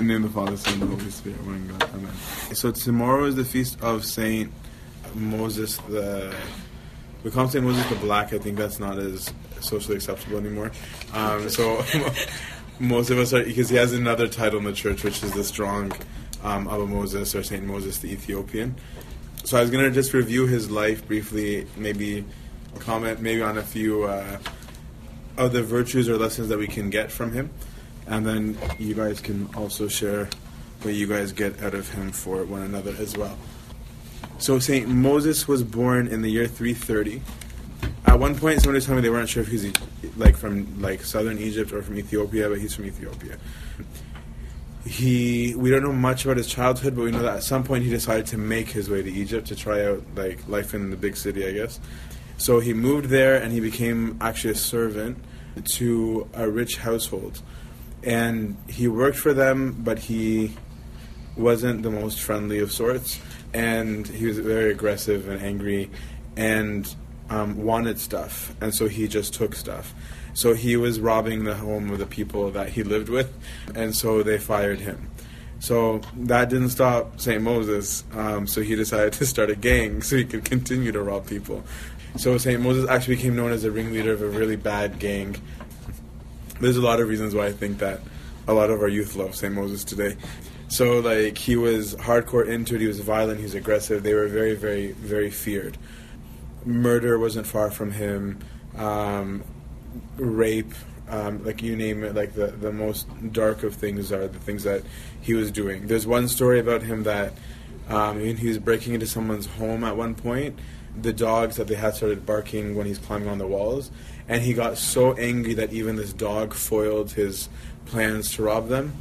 In the name of the Father, Son, and the Holy Spirit, one God. Amen. So tomorrow is the feast of Saint Moses the. We call him Saint Moses the Black. I think that's not as socially acceptable anymore. Um, so most of us are because he has another title in the church, which is the Strong um, Abba Moses or Saint Moses the Ethiopian. So I was gonna just review his life briefly, maybe comment maybe on a few uh, of the virtues or lessons that we can get from him, and then you guys can also share what you guys get out of him for one another as well. So Saint Moses was born in the year 330. At one point, somebody told me they weren't sure if he's like from like southern Egypt or from Ethiopia, but he's from Ethiopia. He, we don't know much about his childhood, but we know that at some point he decided to make his way to Egypt to try out like life in the big city, I guess. So he moved there and he became actually a servant to a rich household, and he worked for them, but he wasn't the most friendly of sorts, and he was very aggressive and angry, and um, wanted stuff, and so he just took stuff. So he was robbing the home of the people that he lived with, and so they fired him. So that didn't stop St. Moses, um, so he decided to start a gang so he could continue to rob people. So St. Moses actually became known as a ringleader of a really bad gang. There's a lot of reasons why I think that a lot of our youth love St. Moses today. So like he was hardcore into it, he was violent, he was aggressive. They were very, very, very feared. Murder wasn't far from him. Um, rape, um, like you name it, like the, the most dark of things are the things that he was doing. There's one story about him that um, he was breaking into someone's home at one point. The dogs that they had started barking when he's climbing on the walls, and he got so angry that even this dog foiled his plans to rob them.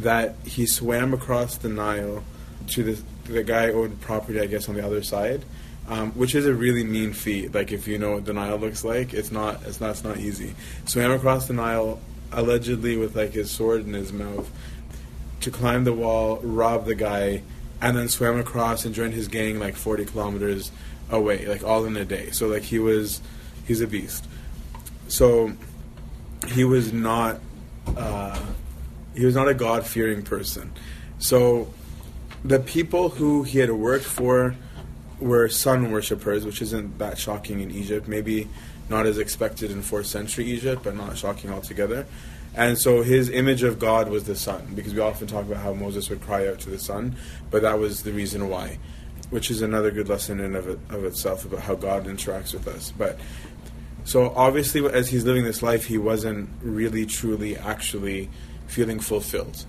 That he swam across the Nile to the the guy owned property, I guess, on the other side, um, which is a really mean feat. Like if you know what the Nile looks like, it's not it's not it's not easy. Swam across the Nile allegedly with like his sword in his mouth to climb the wall, rob the guy, and then swam across and joined his gang like 40 kilometers away, like all in a day. So like he was he's a beast. So he was not uh, he was not a God fearing person. So the people who he had worked for were sun worshippers, which isn't that shocking in Egypt. Maybe not as expected in fourth century Egypt, but not shocking altogether. And so his image of God was the sun, because we often talk about how Moses would cry out to the sun, but that was the reason why, which is another good lesson in of, it, of itself about how God interacts with us. But so obviously, as he's living this life, he wasn't really, truly, actually feeling fulfilled,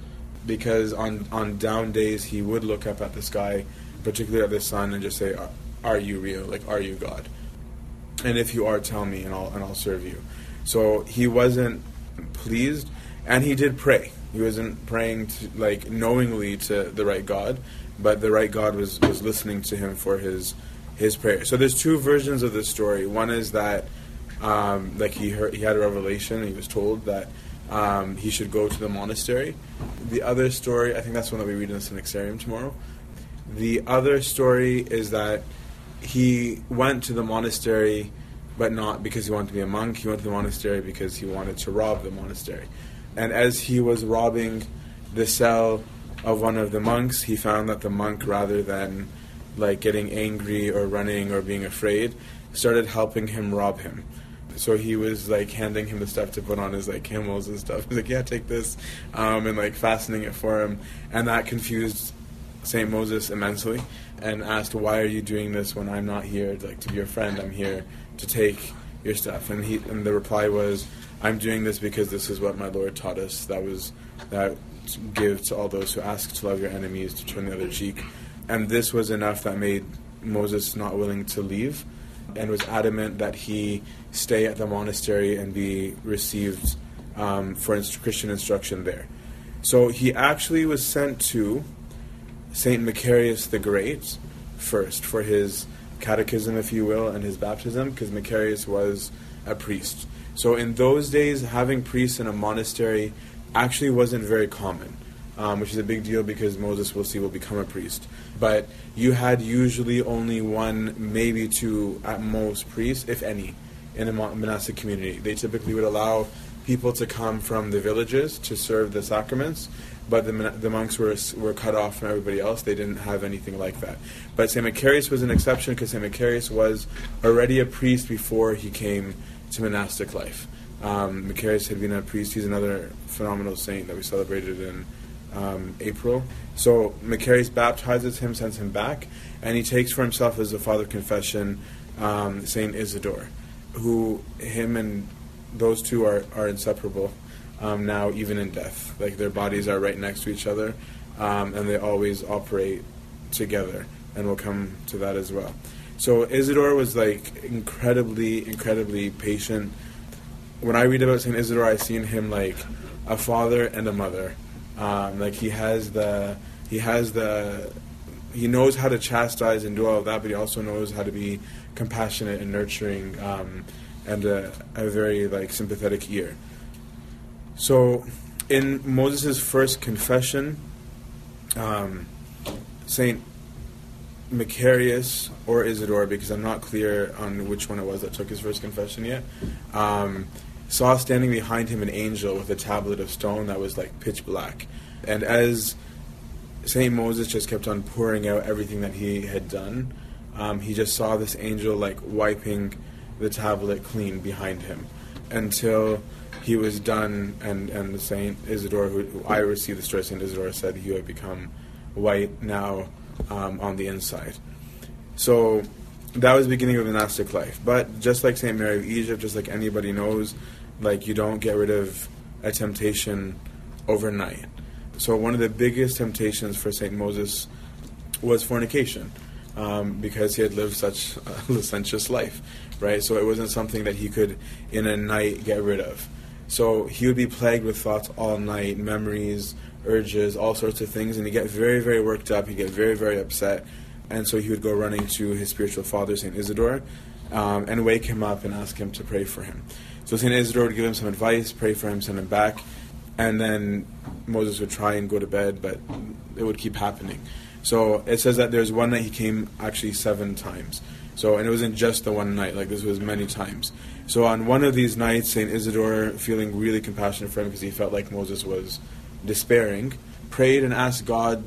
because on on down days he would look up at the sky, particularly at the sun, and just say, "Are- "Are you real? Like, are you God?" And if you are, tell me, and I'll and I'll serve you. So he wasn't pleased, and he did pray. He wasn't praying to, like knowingly to the right God, but the right God was was listening to him for his his prayer. So there's two versions of this story. One is that um, like he heard, he had a revelation. He was told that um, he should go to the monastery. The other story, I think that's one that we read in the Synaxarium tomorrow. The other story is that he went to the monastery, but not because he wanted to be a monk. He went to the monastery because he wanted to rob the monastery. And as he was robbing the cell of one of the monks, he found that the monk, rather than like getting angry or running or being afraid, started helping him rob him. So he was like handing him the stuff to put on his like camels and stuff. He's like, "Yeah, take this," um, and like fastening it for him, and that confused Saint Moses immensely, and asked, "Why are you doing this when I'm not here? Like to be your friend, I'm here to take your stuff." And he and the reply was, "I'm doing this because this is what my Lord taught us. That was that give to all those who ask to love your enemies, to turn the other cheek." And this was enough that made Moses not willing to leave, and was adamant that he stay at the monastery and be received um, for Christian instruction there. So he actually was sent to Saint Macarius the Great first for his catechism, if you will, and his baptism, because Macarius was a priest. So in those days, having priests in a monastery actually wasn't very common, um, which is a big deal because Moses, we'll see, will become a priest. But you had usually only one, maybe two at most priests, if any, in a monastic community. They typically would allow people to come from the villages to serve the sacraments, but the, the monks were were cut off from everybody else. They didn't have anything like that. But Saint Macarius was an exception because Saint Macarius was already a priest before he came to monastic life. Um, Macarius had been a priest. He's another phenomenal saint that we celebrated in um, April. So Macarius baptizes him, sends him back, and he takes for himself as a father confession um, Saint Isidore, who him and those two are, are inseparable um, now, even in death. Like their bodies are right next to each other, um, and they always operate together. And we'll come to that as well. So Isidore was like incredibly, incredibly patient. When I read about Saint Isidore, I see in him like a father and a mother. Um, like he has the he has the he knows how to chastise and do all of that, but he also knows how to be compassionate and nurturing um, and a, a, very like sympathetic ear. So, in Moses' first confession, um, Saint Macarius or Isidore, because I'm not clear on which one it was that took his first confession yet, um, saw standing behind him an angel with a tablet of stone that was like pitch black. And as St. Moses just kept on pouring out everything that he had done, um, he just saw this angel like wiping the tablet clean behind him until he was done. And, and St. Isidore, who, who I received the story, St. Isidore said he would become white now um, on the inside. So that was the beginning of monastic life. But just like St. Mary of Egypt, just like anybody knows, like you don't get rid of a temptation overnight. So one of the biggest temptations for Saint Moses was fornication, um, because he had lived such a licentious life, right? So it wasn't something that he could in a night get rid of. So he would be plagued with thoughts all night, memories, urges, all sorts of things, and he'd get very, very worked up. He'd get very, very upset, and so he would go running to his spiritual father, Saint Isidore, um, and wake him up and ask him to pray for him. So Saint Isidore would give him some advice, pray for him, send him back, and then Moses would try and go to bed, but it would keep happening. So it says that there's one night he came actually seven times. So and it wasn't just the one night; like this was many times. So on one of these nights, Saint Isidore, feeling really compassionate for him because he felt like Moses was despairing, prayed and asked God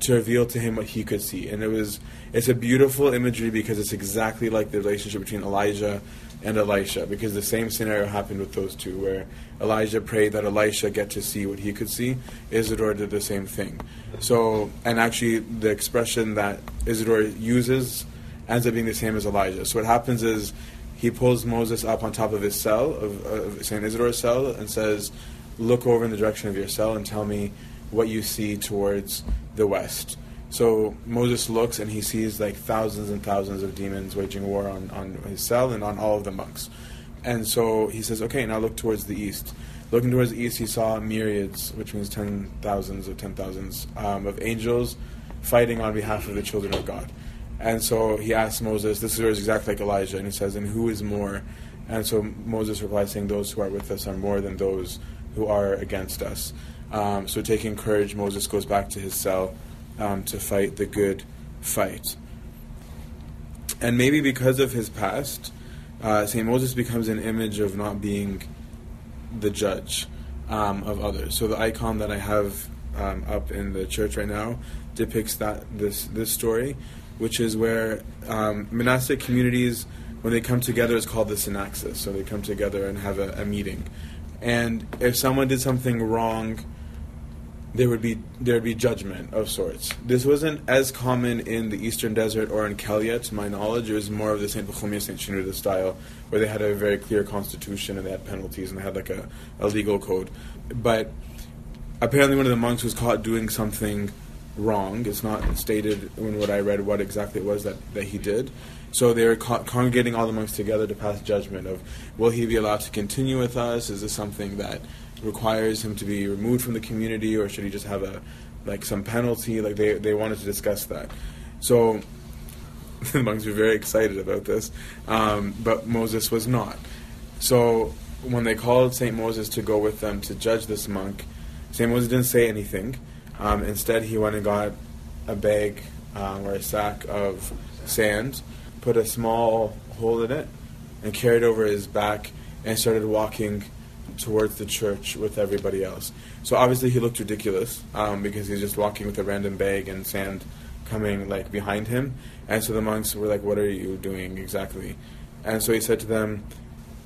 to reveal to him what he could see. And it was it's a beautiful imagery because it's exactly like the relationship between Elijah and Elisha, because the same scenario happened with those two, where Elijah prayed that Elisha get to see what he could see. Isidore did the same thing. So, and actually, the expression that Isidore uses ends up being the same as Elijah. So what happens is he pulls Moses up on top of his cell, of, of Saint Isidore's cell, and says, "Look over in the direction of your cell and tell me what you see towards the west." So Moses looks and he sees like thousands and thousands of demons waging war on, on his cell and on all of the monks. And so he says, okay, now look towards the east. Looking towards the east, he saw myriads, which means ten thousands of ten thousands um, of angels fighting on behalf of the children of God. And so he asks Moses, this is exactly like Elijah, and he says, and who is more? And so Moses replies, saying, those who are with us are more than those who are against us. Um, so taking courage, Moses goes back to his cell um, to fight the good fight. And maybe because of his past, uh, St. Moses becomes an image of not being the judge um, of others. So the icon that I have um, up in the church right now depicts that this this story, which is where um, monastic communities, when they come together, is called the synaxis. So they come together and have a, a meeting, and if someone did something wrong there would be there would be judgment of sorts. This wasn't as common in the Eastern Desert or in Kelia, to my knowledge. It was more of the Saint Bohumia, Saint Shenouda style, where they had a very clear constitution and they had penalties and they had like a, a legal code. But apparently, one of the monks was caught doing something wrong. It's not stated in what I read what exactly it was that, that he did. So they were co- congregating all the monks together to pass judgment of will he be allowed to continue with us? Is this something that requires him to be removed from the community, or should he just have a like some penalty? Like they they wanted to discuss that. So the monks were very excited about this, um, but Moses was not. So when they called Saint Moses to go with them to judge this monk, Saint Moses didn't say anything. Um, instead, he went and got a bag um, or a sack of sand, put a small hole in it, and carried over his back and started walking towards the church with everybody else. So obviously he looked ridiculous um, because he's just walking with a random bag and sand coming like behind him. And so the monks were like, "What are you doing exactly?" And so he said to them,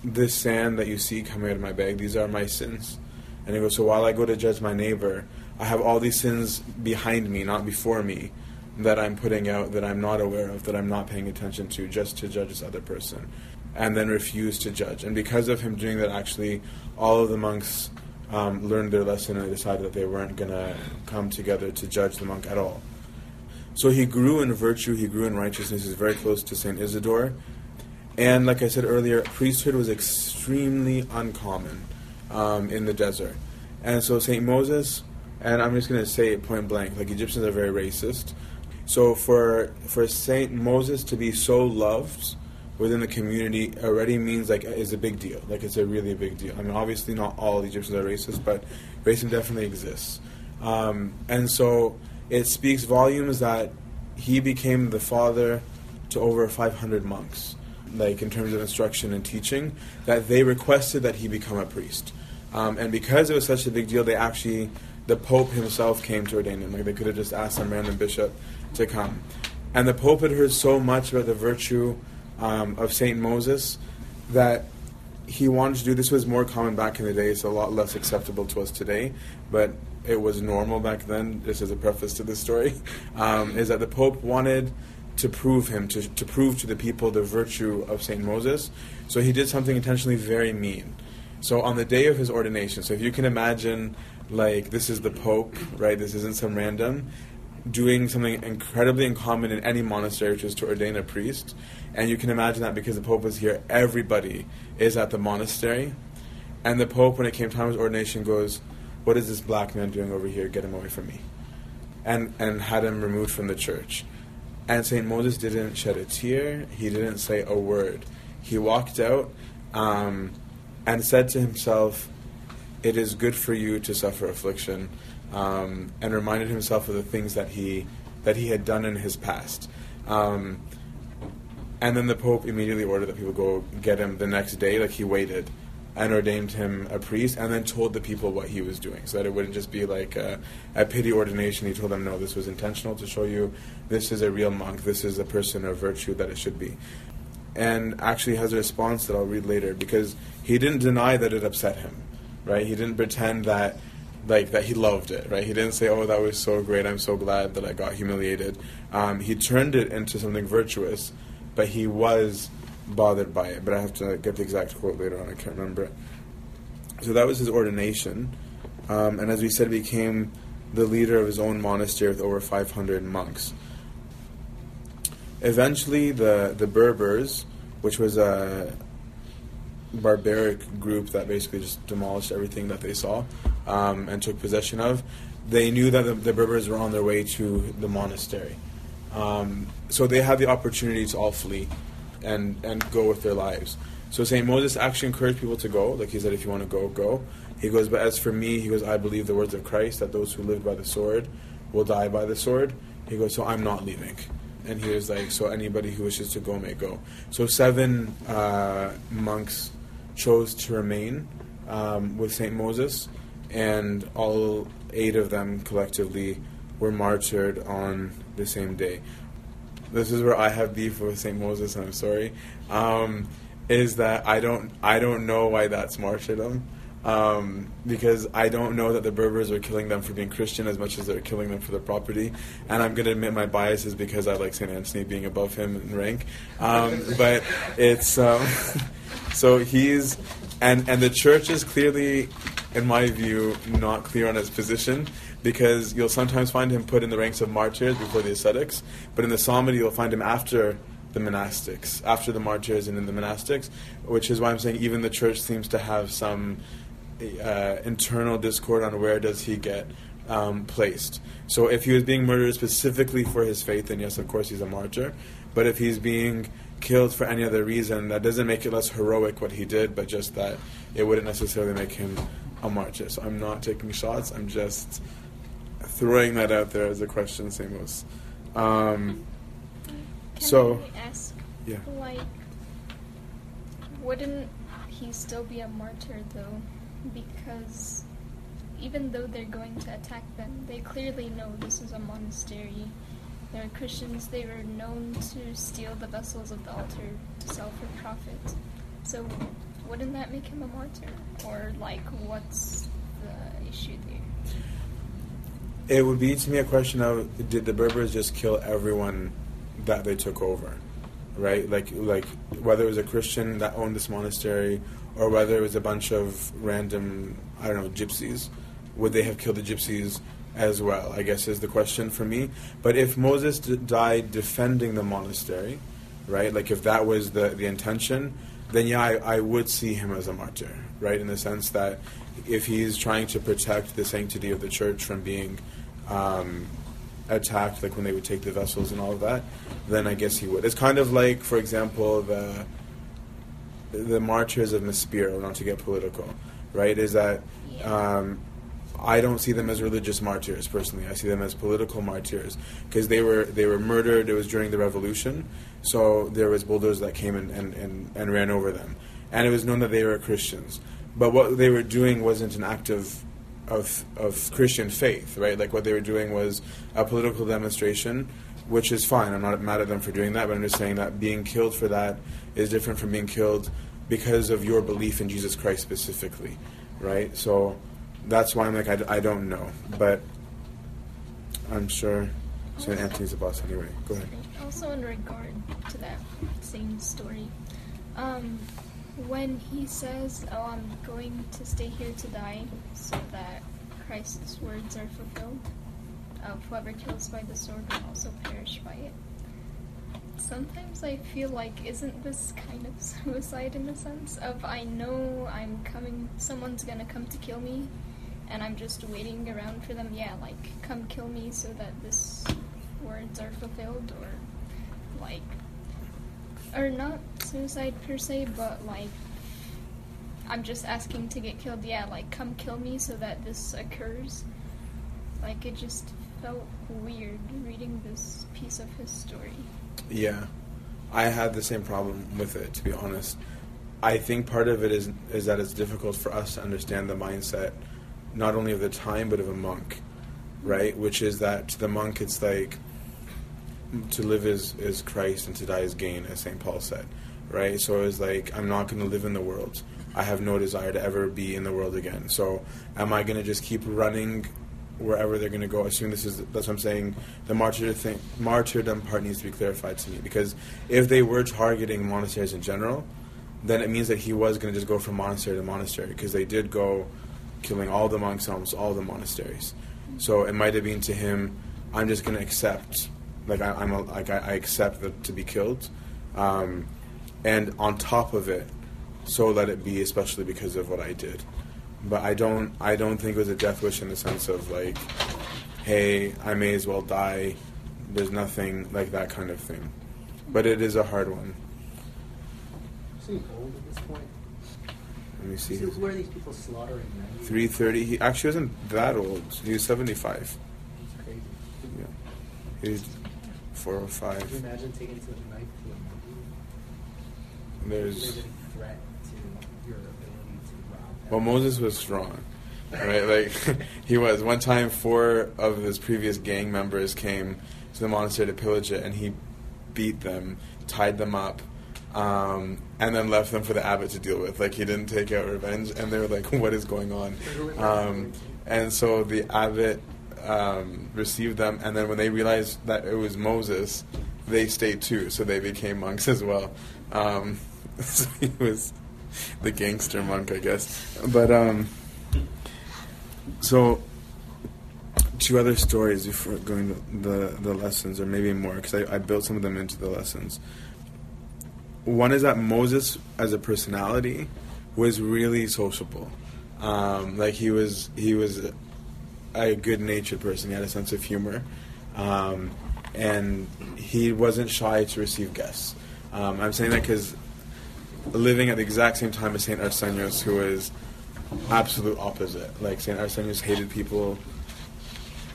"This sand that you see coming out of my bag, these are my sins." And he goes, "So while I go to judge my neighbor, I have all these sins behind me, not before me." That I'm putting out, that I'm not aware of, that I'm not paying attention to, just to judge this other person and then refused to judge. And because of him doing that, actually, all of the monks um, learned their lesson and decided that they weren't going to come together to judge the monk at all. So he grew in virtue, he grew in righteousness, he's very close to St. Isidore. And like I said earlier, priesthood was extremely uncommon um, in the desert. And so St. Moses, and I'm just going to say it point blank, like Egyptians are very racist. So for, for St. Moses to be so loved, within the community already means like is a big deal. Like it's a really big deal. I mean, obviously not all Egyptians are racist, but racism definitely exists. Um, and so it speaks volumes that he became the father to over 500 monks, like in terms of instruction and teaching, that they requested that he become a priest. Um, and because it was such a big deal, they actually, the Pope himself came to ordain him. Like they could have just asked some random bishop to come. And the Pope had heard so much about the virtue um, of Saint Moses that he wanted to do. This was more common back in the day. It's a lot less acceptable to us today, but it was normal back then. Just as a preface to this story, um, is that the Pope wanted to prove him to, to prove to the people the virtue of Saint Moses. So he did something intentionally very mean. So on the day of his ordination, so if you can imagine, like this is the Pope, right? This isn't some random doing something incredibly uncommon in any monastery, which is to ordain a priest. And you can imagine that because the Pope was here, everybody is at the monastery. And the Pope, when it came time of his ordination, goes, What is this black man doing over here? Get him away from me. And, and had him removed from the church. And St. Moses didn't shed a tear, he didn't say a word. He walked out um, and said to himself, It is good for you to suffer affliction um, and reminded himself of the things that he that he had done in his past. Um, and then the Pope immediately ordered that people go get him the next day. Like he waited and ordained him a priest, and then told the people what he was doing, so that it wouldn't just be like a, a pity ordination. He told them, no, this was intentional to show you this is a real monk. This is a person of virtue that it should be. And actually has a response that I'll read later because he didn't deny that it upset him, right? He didn't pretend that like that he loved it, right? He didn't say, "Oh, that was so great. I'm so glad that I got humiliated." Um, he turned it into something virtuous, but he was bothered by it. But I have to get the exact quote later on. I can't remember it. So that was his ordination, um, and as we said, became the leader of his own monastery with over 500 monks. Eventually, the the Berbers, which was a barbaric group that basically just demolished everything that they saw um, and took possession of, they knew that the, the, Berbers were on their way to the monastery. Um, so they had the opportunity to all flee and, and go with their lives. So St. Moses actually encouraged people to go. Like he said, if you want to go, go. He goes, but as for me, he goes, I believe the words of Christ that those who live by the sword will die by the sword. He goes, so I'm not leaving. And he was like, so anybody who wishes to go may go. So seven uh, monks chose to remain um, with St. Moses, and all eight of them collectively were martyred on the same day. This is where I have beef with St. Moses, and I'm sorry. Um, is that I don't I don't know why that's martyrdom. Um, because I don't know that the Berbers are killing them for being Christian as much as they're killing them for their property. And I'm going to admit my bias is because I like St. Anthony being above him in rank. Um, but it's. Um, So he's and and the church is clearly, in my view, not clear on his position because you'll sometimes find him put in the ranks of martyrs before the ascetics, but in the psalmody you'll find him after the monastics, after the martyrs and in the monastics, which is why I'm saying even the church seems to have some uh, internal discord on where does he get um, placed. So if he was being murdered specifically for his faith, then yes, of course he's a martyr. But if he's being killed for any other reason, that doesn't make it less heroic what he did, but just that it wouldn't necessarily make him a martyr. So I'm not taking shots. I'm just throwing that out there as a question, Samos. Um, so, ask, yeah. like, wouldn't he still be a martyr though? because even though they're going to attack them, they clearly know this is a monastery. They're Christians, they were known to steal the vessels of the altar to sell for profit. So, wouldn't that make him a martyr? Or, like, what's the issue there? It would be to me a question of did the Berbers just kill everyone that they took over, right? Like like whether it was a Christian that owned this monastery or whether it was a bunch of random I don't know gypsies, would they have killed the gypsies as well? I guess is the question for me. But if Moses d- died defending the monastery, right? Like if that was the the intention, then yeah, I, I would see him as a martyr, right? In the sense that if he's trying to protect the sanctity of the church from being um, attacked, like when they would take the vessels and all of that, then I guess he would. It's kind of like, for example, the the martyrs of Maspero, not to get political, right? Is that um, I don't see them as religious martyrs personally. I see them as political martyrs because they were they were murdered. It was during the revolution, so there was bulldozers that came and, and, and, and ran over them, and it was known that they were Christians. But what they were doing wasn't an act of of of Christian faith, right? Like what they were doing was a political demonstration, which is fine. I'm not mad at them for doing that, but I'm just saying that being killed for that is different from being killed because of your belief in Jesus Christ specifically, right? So that's why I'm like I, I don't know, but I'm sure St. Anthony's the boss anyway. Go ahead. Also, in regard to that same story, um, when he says, "Oh, I'm going to stay here to die," so that Christ's words are fulfilled, of whoever kills by the sword will also perish by it. Sometimes I feel like, isn't this kind of suicide in the sense of I know I'm coming, someone's gonna come to kill me, and I'm just waiting around for them. Yeah, like come kill me so that this words are fulfilled, or like, or not suicide per se, but like I'm just asking to get killed. Yeah, like come kill me so that this occurs. Like it just felt weird reading this piece of his story. Yeah, I had the same problem with it. To be honest, I think part of it is is that it's difficult for us to understand the mindset, not only of the time but of a monk, right? Which is that to the monk, it's like to live is is Christ and to die is gain, as Saint Paul said, right? So it's like I'm not going to live in the world. I have no desire to ever be in the world again. So am I going to just keep running wherever they're going to go? I assume this is that's what I'm saying. The martyrdom thing, martyrdom part needs to be clarified to me because if they were targeting monasteries in general, then it means that he was going to just go from monastery to monastery because they did go killing all the monks almost all the monasteries. So it might have been to him, I'm just going to accept, like I, I'm a, like I, I accept to be killed, um, and on top of it, so let it be, especially because of what I did. But I don't, I don't think it was a death wish in the sense of like, hey, I may as well die. There's nothing like that kind of thing. But it is a hard one. Is old at this point? Let me see. So where are these people slaughtering? Three thirty. He actually wasn't that old. He was seventy five. It's crazy. Yeah. He's four or you five. imagine taking such a knife to? There's Is threat to your ability to rob? well, Moses was strong, right? Like he was. One time, four of his previous gang members came to the monastery to pillage it, and he beat them, tied them up, um, and then left them for the abbot to deal with. Like he didn't take out revenge, and they were like, "What is going on?" Um, and so the abbot um, received them, and then when they realized that it was Moses, they stayed too. So they became monks as well. Um, so he was the gangster monk, I guess. But um, so two other stories before going to the the lessons, or maybe more, because I, I built some of them into the lessons. One is that Moses, as a personality, was really sociable. Um, like he was, he was a good natured person. He had a sense of humor, um, and he wasn't shy to receive guests. Um, I'm saying that because living at the exact same time as Saint Arsenios, who is absolute opposite. Like Saint Arsenios hated people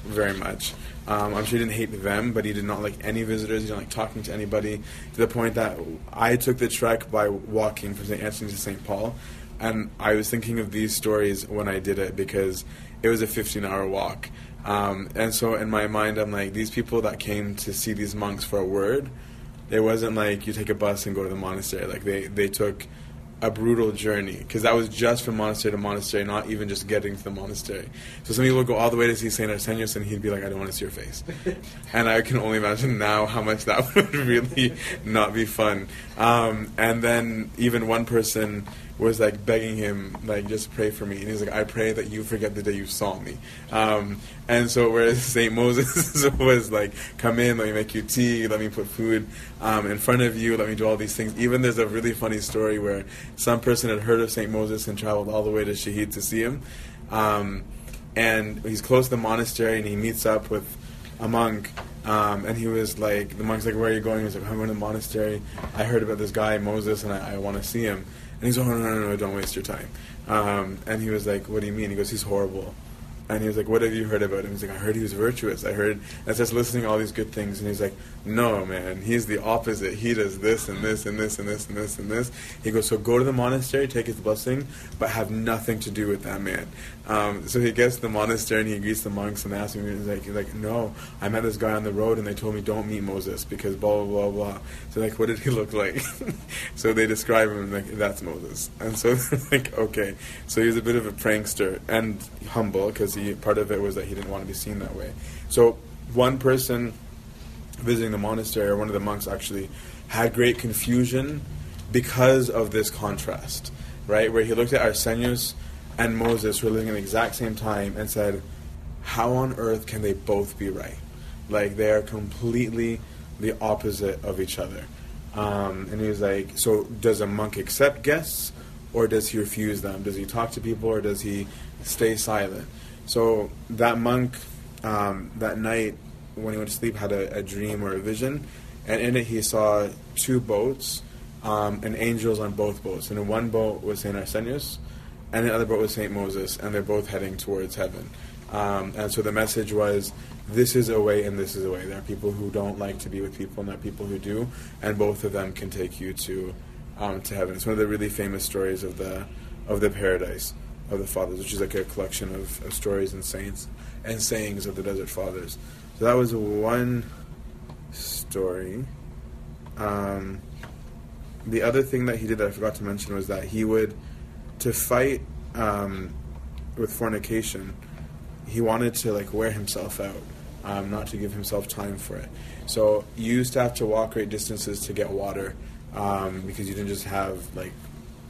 very much. Um, I'm sure he didn't hate them, but he did not like any visitors. He didn't like talking to anybody. To the point that I took the trek by walking from St. Anthony to St. Paul, and I was thinking of these stories when I did it because it was a 15 hour walk. Um, and so in my mind, I'm like, these people that came to see these monks for a word, it wasn't like you take a bus and go to the monastery. Like they, they took a brutal journey because that was just from monastery to monastery, not even just getting to the monastery. So some people would go all the way to see Saint Arsenius, and he'd be like, "I don't want to see your face," and I can only imagine now how much that would really not be fun. Um, and then even one person was like begging him, like, just pray for me. And he's like, I pray that you forget the day you saw me. Um, and so, whereas St. Moses was like, come in, let me make you tea, let me put food um, in front of you, let me do all these things. Even there's a really funny story where some person had heard of St. Moses and traveled all the way to Shahid to see him. Um, and he's close to the monastery and he meets up with a monk. Um, and he was like, the monk's like, where are you going? He's like, I'm going to the monastery. I heard about this guy, Moses, and I, I want to see him. And he's like, oh, no, no, no, don't waste your time. Um, and he was like, what do you mean? He goes, he's horrible. And he was like, what have you heard about him? He's like, I heard he was virtuous. I heard, and starts listening to all these good things. And he's like, no, man, he's the opposite. He does this and this and this and this and this and this. He goes, so go to the monastery, take his blessing, but have nothing to do with that man. Um, so he gets to the monastery and he greets the monks and asks me, he's like, he's like, no, I met this guy on the road and they told me don't meet Moses because blah, blah, blah, blah. So like, what did he look like? so they describe him like, that's Moses. And so like, okay. So he's a bit of a prankster and humble because part of it was that he didn't want to be seen that way. So one person visiting the monastery, or one of the monks actually, had great confusion because of this contrast, right? Where he looked at Arsenius and Moses who were living in the exact same time and said, How on earth can they both be right? Like they are completely the opposite of each other. Um, and he was like, So does a monk accept guests or does he refuse them? Does he talk to people or does he stay silent? So that monk um, that night when he went to sleep had a, a, dream or a vision, and in it he saw two boats um, and angels on both boats. And in one boat was Saint Arsenius, and the other boat was Saint Moses, and they're both heading towards heaven. Um, and so the message was, this is a way and this is a way. There are people who don't like to be with people, and there are people who do, and both of them can take you to um, to heaven. It's one of the really famous stories of the of the paradise of the fathers, which is like a collection of, of stories and saints and sayings of the desert fathers. So that was one story. Um, the other thing that he did that I forgot to mention was that he would, to fight um, with fornication, he wanted to like wear himself out, um, not to give himself time for it. So you used to have to walk great distances to get water um, because you didn't just have like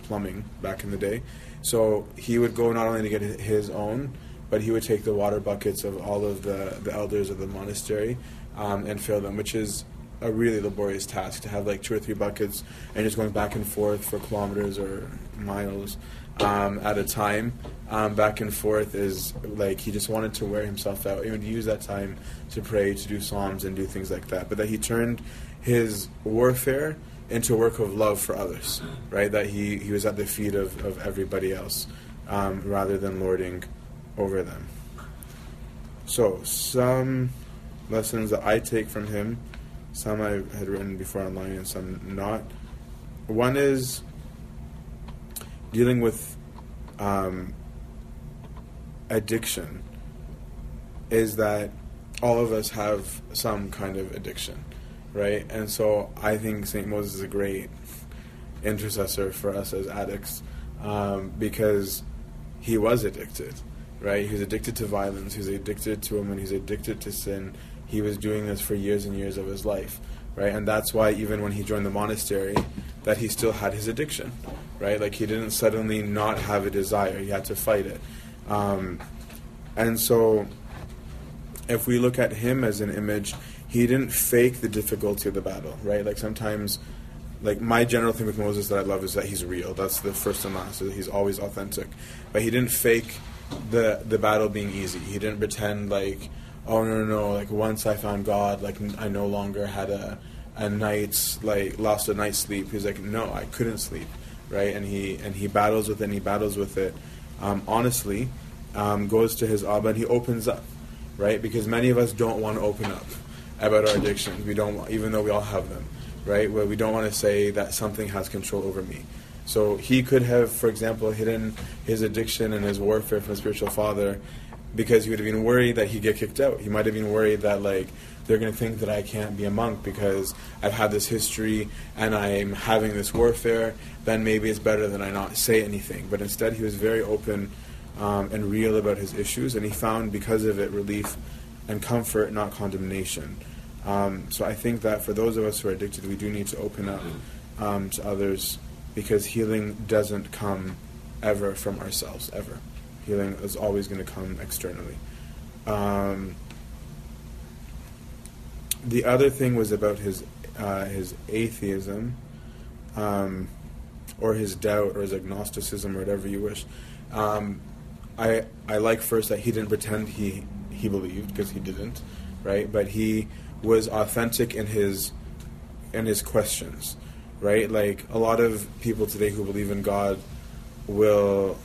plumbing back in the day. So he would go not only to get his own, but he would take the water buckets of all of the, the elders of the monastery um, and fill them, which is a really laborious task to have like two or three buckets and just going back and forth for kilometers or miles um, at a time. Um, back and forth is like he just wanted to wear himself out. He would use that time to pray, to do psalms, and do things like that. But that he turned his warfare into a work of love for others, right? That he, he was at the feet of, of everybody else um, rather than lording over them. So, some lessons that I take from him, some I had written before online and some not. One is dealing with um, addiction, is that all of us have some kind of addiction, right? And so I think St. Moses is a great intercessor for us as addicts um, because he was addicted right? He was addicted to violence. He was addicted to women. He's addicted to sin. He was doing this for years and years of his life, right? And that's why even when he joined the monastery, that he still had his addiction, right? Like he didn't suddenly not have a desire. He had to fight it. Um, and so, if we look at him as an image, he didn't fake the difficulty of the battle, right? Like sometimes like my general thing with Moses that I love is that he's real. That's the first and last. He's always authentic, but he didn't fake the the battle being easy. He didn't pretend like, oh no no no, like once I found God, like I no longer had a a night's like lost a night's sleep. He's like, no, I couldn't sleep, right? And he and he battles with it. and He battles with it. Um, honestly, um, goes to his Abba and he opens up, right? Because many of us don't want to open up about our addictions. We don't, even though we all have them, right? Where we don't want to say that something has control over me. So he could have, for example, hidden his addiction and his warfare from his spiritual father because he would have been worried that he'd get kicked out. He might have been worried that like they're going to think that I can't be a monk because I've had this history and I'm having this warfare. Then maybe it's better that I not say anything. But instead, he was very open um, and real about his issues, and he found because of it relief and comfort, not condemnation. Um, so I think that for those of us who are addicted, we do need to open up um, to others because healing doesn't come ever from ourselves, ever. Healing is always going to come externally. Um, the other thing was about his uh, his atheism, um, or his doubt, or his agnosticism, or whatever you wish. Um, I I like first that he didn't pretend he he believed because he didn't, right? But he was authentic in his in his questions, right? Like a lot of people today who believe in God will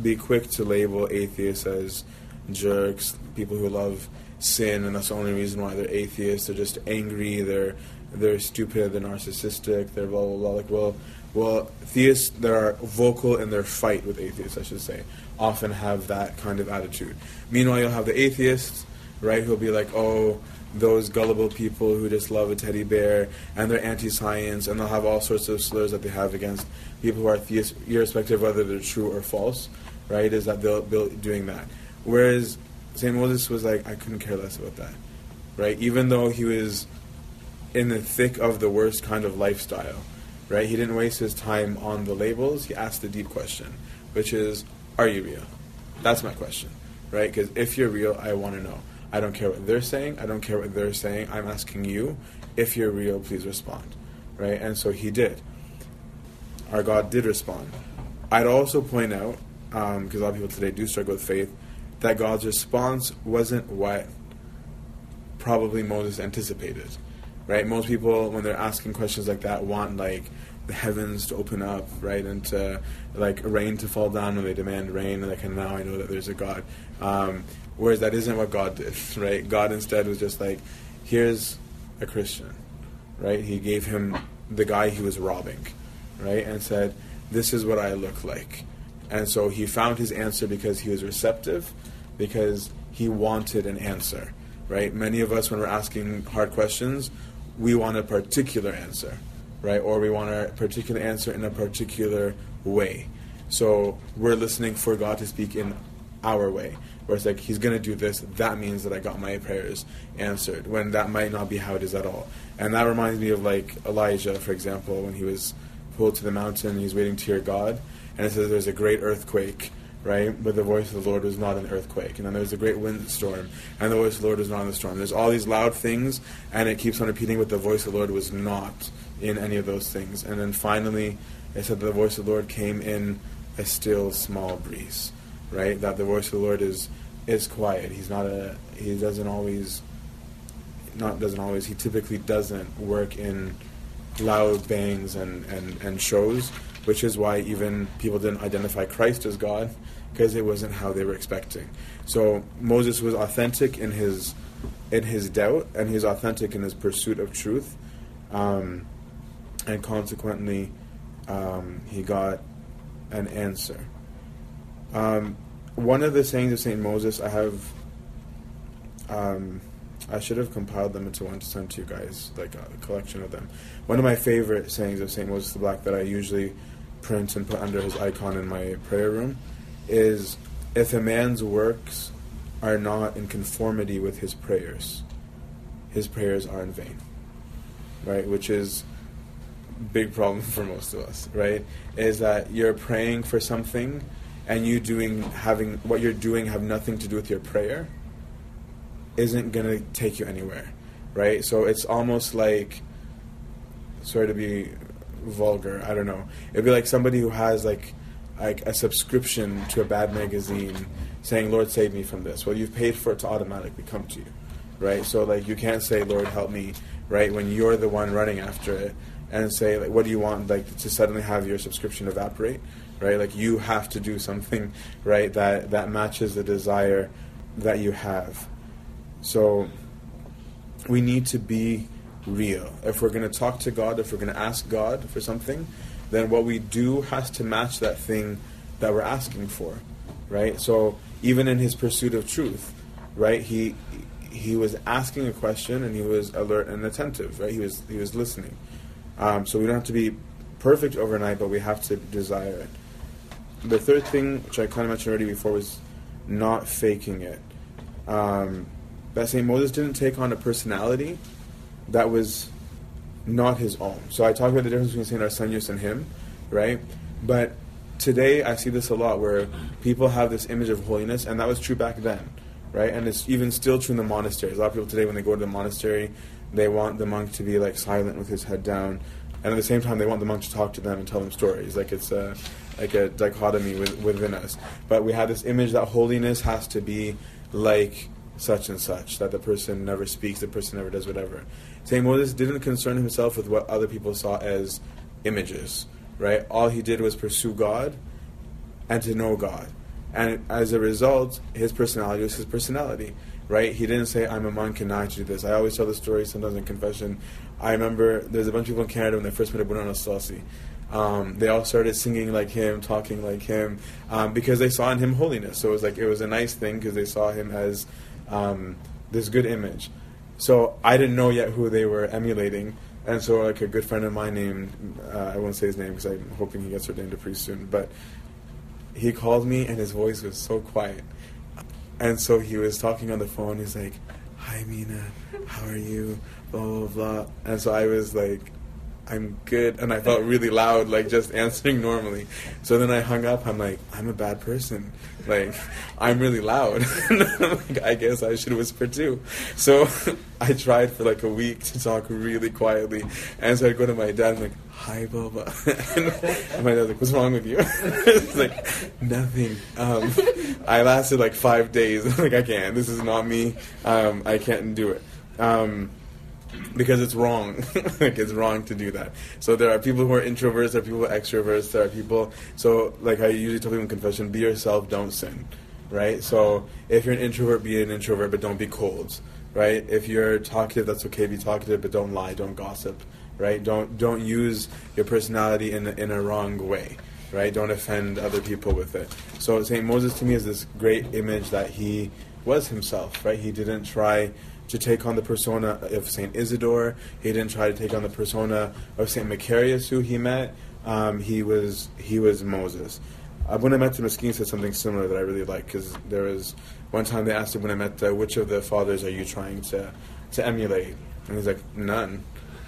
be quick to label atheists as jerks, people who love sin, and that's the only reason why they're atheists. They're just angry. They're they're stupid. They're narcissistic. They're blah blah blah. Like well, well, theists that are vocal in their fight with atheists, I should say, often have that kind of attitude. Meanwhile, you'll have the atheists, right, who'll be like, oh, those gullible people who just love a teddy bear and they're anti-science and they'll have all sorts of slurs that they have against people who are theists, irrespective of whether they're true or false, right? Is that they'll be doing that. Whereas St. Moses was like, I couldn't care less about that, right? Even though he was in the thick of the worst kind of lifestyle, right? He didn't waste his time on the labels. He asked the deep question, which is, are you real? That's my question, right? Because if you're real, I want to know. I don't care what they're saying. I don't care what they're saying. I'm asking you, if you're real, please respond, right? And so he did. Our God did respond. I'd also point out, because um, a lot of people today do struggle with faith, that God's response wasn't what probably Moses anticipated, right? Most people, when they're asking questions like that, want like the heavens to open up, right, and to like rain to fall down when they demand rain, and like, and now I know that there's a God. Um, whereas that isn't what God did, right? God instead was just like, here's a Christian, right? He gave him the guy he was robbing, right, and said, this is what I look like. And so he found his answer because he was receptive, because he wanted an answer, right? Many of us, when we're asking hard questions, we want a particular answer, right? Or we want a particular answer in a particular way. So we're listening for God to speak in our way. Where it's like, He's going to do this, that means that I got my prayers answered, when that might not be how it is at all. And that reminds me of like Elijah, for example, when he was pulled to the mountain, he's waiting to hear God, and it says there's a great earthquake right? But the voice of the Lord was not an earthquake. And then there's a great windstorm, and the voice of the Lord was not in the storm. There's all these loud things, and it keeps on repeating, but the voice of the Lord was not in any of those things. And then finally, it said the voice of the Lord came in a still small breeze, right? That the voice of the Lord is is quiet. He's not a. He doesn't always. Not doesn't always. He typically doesn't work in loud bangs and, and, and shows, which is why even people didn't identify Christ as God because it wasn't how they were expecting. So Moses was authentic in his in his doubt, and he's authentic in his pursuit of truth, um, and consequently, um, he got an answer. Um, one of the sayings of Saint Moses, I have. Um, I should have compiled them into one to send to you guys, like a collection of them. One of my favorite sayings of Saint Moses the Black that I usually print and put under his icon in my prayer room is if a man's works are not in conformity with his prayers, his prayers are in vain. Right? Which is big problem for most of us, right? Is that you're praying for something and you doing having what you're doing have nothing to do with your prayer isn't going to take you anywhere, right? So it's almost like sorry to be vulgar, I don't know. It'd be like somebody who has like like a subscription to a bad magazine saying, Lord, save me from this. Well, you've paid for it to automatically come to you, right? So, like, you can't say, Lord, help me, right, when you're the one running after it and say, like, what do you want, like, to suddenly have your subscription evaporate, right? Like, you have to do something, right, that, that matches the desire that you have. So, we need to be real. If we're going to talk to God, if we're going to ask God for something, then what we do has to match that thing that we're asking for, right? So even in his pursuit of truth, right? He he was asking a question and he was alert and attentive, right? He was he was listening. Um, so we don't have to be perfect overnight, but we have to desire it. The third thing, which I kind of mentioned already before, was not faking it. Um, that Saint Moses didn't take on a personality that was not his own. So I talk about the difference between Saint Arsenius and him, right? But today I see this a lot where people have this image of holiness, and that was true back then, right? And it's even still true in the monasteries. A lot of people today, when they go to the monastery, they want the monk to be like silent with his head down, and at the same time, they want the monk to talk to them and tell them stories. Like it's a like a dichotomy with, within us. But we have this image that holiness has to be like such and such, that the person never speaks, the person never does whatever. Saint Moses didn't concern himself with what other people saw as images, right? All he did was pursue God and to know God. And as a result, his personality was his personality, right? He didn't say, I'm a monk and I do this. I always tell the story sometimes in confession. I remember there's a bunch of people in Canada when they first met Abuna Anastasi. Um, they all started singing like him, talking like him, um, because they saw in him holiness. So it was like it was a nice thing because they saw him as um, this good image. So I didn't know yet who they were emulating, and so like a good friend of mine named uh, I won't say his name because I'm hoping he gets ordained a priest soon, but he called me and his voice was so quiet, and so he was talking on the phone. He's like, "Hi Mina, how are you?" Blah blah blah, and so I was like I'm good. And I felt really loud, like just answering normally. So then I hung up. I'm like, I'm a bad person. Like, I'm really loud. like, I guess I should whisper too. So I tried for like a week to talk really quietly. And so I'd go to my dad, I'm like, hi, Boba. and my dad's like, what's wrong with you? it's like, nothing. Um, I lasted like five days. like, I can't. This is not me. Um, I can't do it. Um, because it's wrong. like it's wrong to do that. So there are people who are introverts, there are people who are extroverts, there are people. So like I usually tell people in confession, be yourself, don't sin, right? So if you're an introvert, be an introvert, but don't be cold, right? If you're talkative, that's okay, be talkative, but don't lie, don't gossip, right? Don't don't use your personality in in a wrong way. Right, don't offend other people with it. So Saint Moses to me is this great image that he was himself. Right, he didn't try to take on the persona of Saint Isidore. He didn't try to take on the persona of Saint Macarius, who he met. Um, he was he was Moses. Abuna Matta Meskeen said something similar that I really like because there was one time they asked Abuna Matta, which of the fathers are you trying to to emulate? And he's like, none.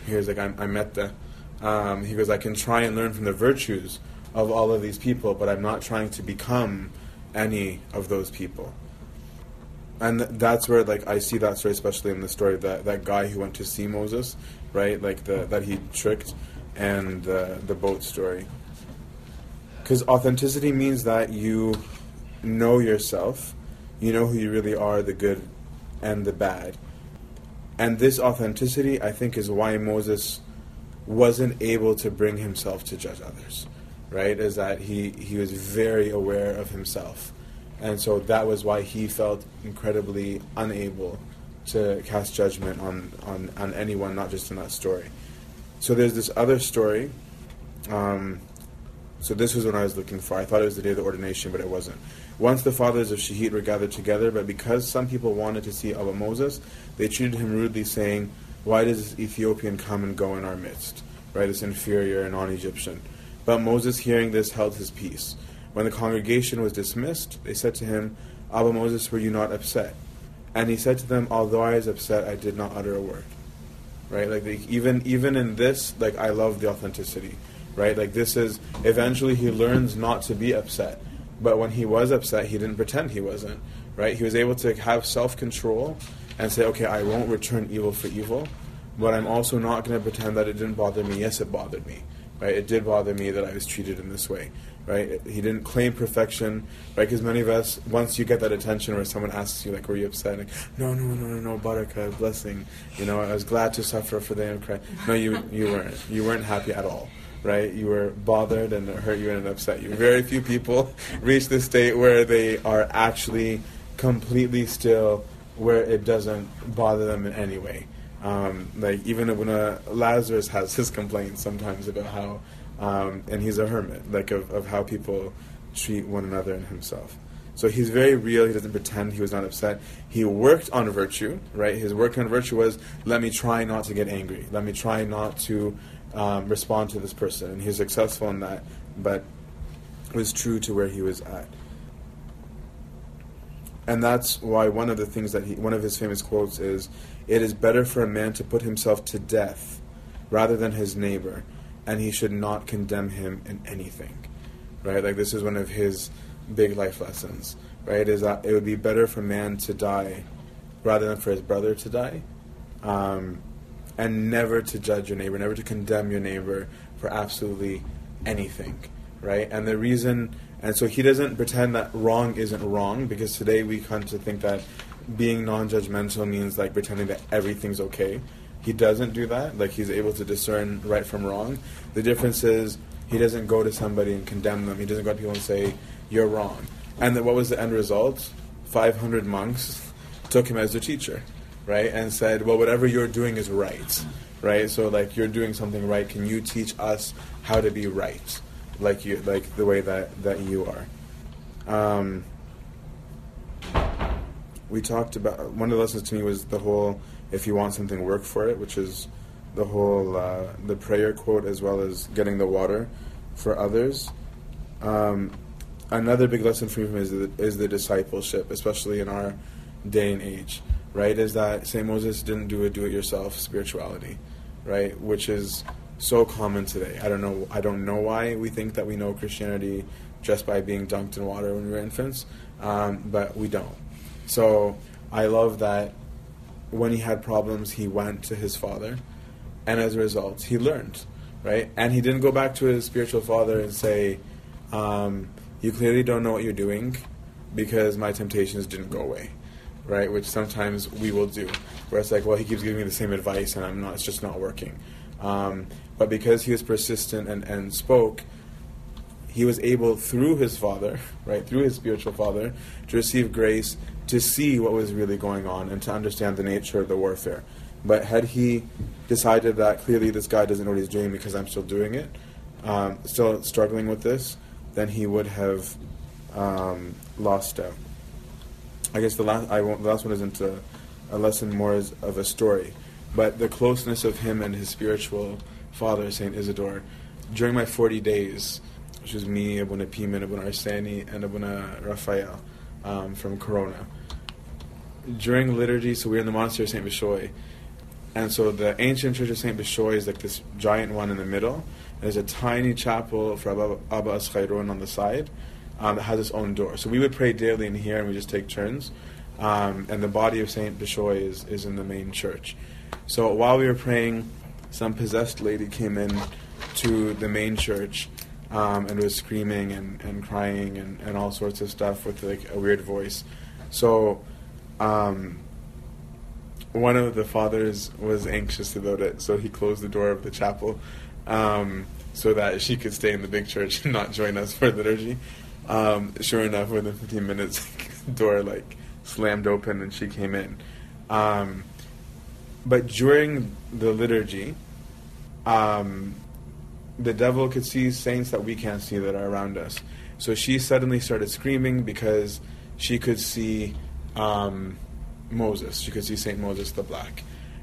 He was like, I'm, I'm Matta. Um, he goes, I can try and learn from the virtues of all of these people, but I'm not trying to become any of those people and that's where like I see that story, especially in the story that that guy who went to see Moses, right? Like the that he tricked, and the the boat story. Because authenticity means that you know yourself, you know who you really are, the good and the bad, and this authenticity, I think, is why Moses wasn't able to bring himself to judge others, right? Is that he he was very aware of himself and so that was why he felt incredibly unable to cast judgment on, on, on anyone, not just in that story. So there's this other story. Um, so this was what I was looking for. I thought it was the day of the ordination, but it wasn't. Once the fathers of Shahid were gathered together, but because some people wanted to see Abba Moses, they treated him rudely, saying, Why does this Ethiopian come and go in our midst? Right, this inferior and non Egyptian. But Moses, hearing this, held his peace. When the congregation was dismissed, they said to him, Abba Moses, were you not upset? And he said to them, Although I was upset, I did not utter a word. Right? Like even even in this, like I love the authenticity. Right? Like this is eventually he learns not to be upset. But when he was upset, he didn't pretend he wasn't. Right? He was able to have self control and say, Okay, I won't return evil for evil, but I'm also not going to pretend that it didn't bother me. Yes, it bothered me. Right? It did bother me that I was treated in this way right? He didn't claim perfection, right? Because many of us, once you get that attention where someone asks you, like, were you upset? Like, no, no, no, no, no, baraka, blessing. You know, I was glad to suffer for them. No, you, you weren't. You weren't happy at all. Right, you were bothered and it hurt you and it upset you. Very few people reach the state where they are actually completely still, where it doesn't bother them in any way. Um, like even when Lazarus has his complaints sometimes about how um, and he's a hermit, like of, of how people treat one another and himself. So he's very real. He doesn't pretend he was not upset. He worked on virtue, right? His work on virtue was let me try not to get angry. Let me try not to um, respond to this person. And he's successful in that, but was true to where he was at. And that's why one of the things that he, one of his famous quotes is, "It is better for a man to put himself to death, rather than his neighbor, and he should not condemn him in anything." Right? Like this is one of his big life lessons. Right? Is that it would be better for man to die, rather than for his brother to die, um, and never to judge your neighbor, never to condemn your neighbor for absolutely anything. Right? And the reason and so he doesn't pretend that wrong isn't wrong because today we come to think that being non-judgmental means like pretending that everything's okay. He doesn't do that. Like he's able to discern right from wrong. The difference is he doesn't go to somebody and condemn them. He doesn't go to people and say you're wrong. And then what was the end result? 500 monks took him as their teacher, right? And said, well, whatever you're doing is right, right? So like you're doing something right. Can you teach us how to be right? like you like the way that that you are. Um, we talked about one of the lessons to me was the whole if you want something work for it, which is the whole uh, the prayer quote as well as getting the water for others. Um, another big lesson for me is the, is the discipleship, especially in our day and age. Right, is that Saint Moses didn't do a do-it-yourself spirituality, right? Which is so common today. I don't know. I don't know why we think that we know Christianity just by being dunked in water when we were infants, um, but we don't. So I love that when he had problems, he went to his father, and as a result, he learned, right? And he didn't go back to his spiritual father and say, um, "You clearly don't know what you're doing, because my temptations didn't go away." Right, which sometimes we will do, where it's like, well, he keeps giving me the same advice, and I'm not. It's just not working. Um, but because he was persistent and, and spoke, he was able, through his father, right, through his spiritual father, to receive grace to see what was really going on and to understand the nature of the warfare. But had he decided that clearly this guy doesn't know what he's doing because I'm still doing it, um, still struggling with this, then he would have um, lost out. I guess the last I won't, the last one isn't a, a lesson more as of a story, but the closeness of him and his spiritual father, Saint Isidore, during my 40 days, which was me, Abuna Pimen, Abuna Arseni, and Abuna Raphael um, from Corona. During liturgy, so we're in the monastery of Saint Bishoy, and so the ancient church of Saint Bishoy is like this giant one in the middle. And There's a tiny chapel for Abba, Abba Aschairun on the side um, that has its own door. So we would pray daily in here, and we just take turns. Um, and the body of Saint Bishoy is, is in the main church. So while we were praying, some possessed lady came in to the main church um, and was screaming and, and crying and, and all sorts of stuff with like a weird voice. So um, one of the fathers was anxious about it, so he closed the door of the chapel um, so that she could stay in the big church and not join us for liturgy. Um, sure enough, within 15 minutes, the door like slammed open and she came in. Um, but during the liturgy, um, the devil could see saints that we can't see that are around us. So she suddenly started screaming because she could see um, Moses. She could see Saint Moses the Black.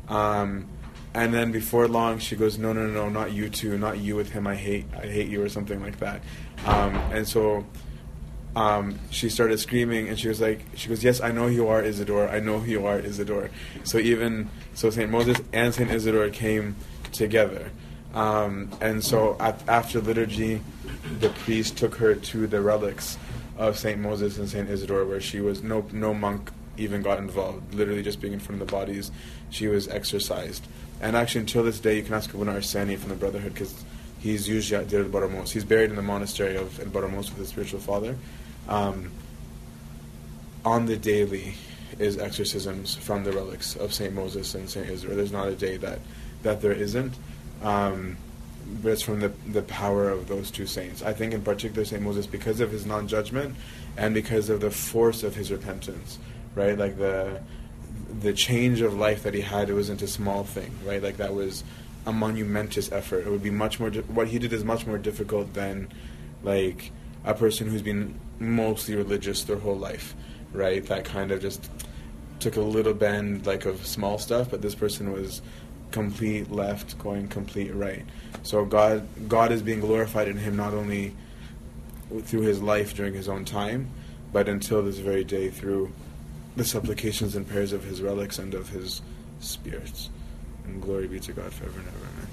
Um, and then before long, she goes, "No, no, no, no, not you too, not you with him. I hate, I hate you, or something like that." Um, and so um, she started screaming, and she was like, "She goes, yes, I know who you are, Isidore. I know who you are, Isidore." So even so, Saint Moses and Saint Isidore came together. Um, and so at, after liturgy, the priest took her to the relics of Saint Moses and Saint Isidore, where she was no no monk even got involved. Literally, just being in front of the bodies, she was exorcised. And actually, until this day, you can ask Abuna Arseni from the Brotherhood because he's usually at Deir Baramos. He's buried in the monastery of El Baramos with his spiritual father. Um, on the daily is exorcisms from the relics of Saint Moses and Saint Isidore. There's not a day that that there isn't. Um, but it's from the, the power of those two saints. I think in particular Saint Moses because of his non-judgment and because of the force of his repentance, right? Like the the change of life that he had, it wasn't a small thing, right? Like that was a monumentous effort. It would be much more. Di- what he did is much more difficult than like a person who's been mostly religious their whole life, right? That kind of just took a little bend like of small stuff, but this person was complete left going complete right. So God God is being glorified in him not only through his life during his own time, but until this very day through the supplications and prayers of his relics and of his spirits. And glory be to God forever and ever. Amen.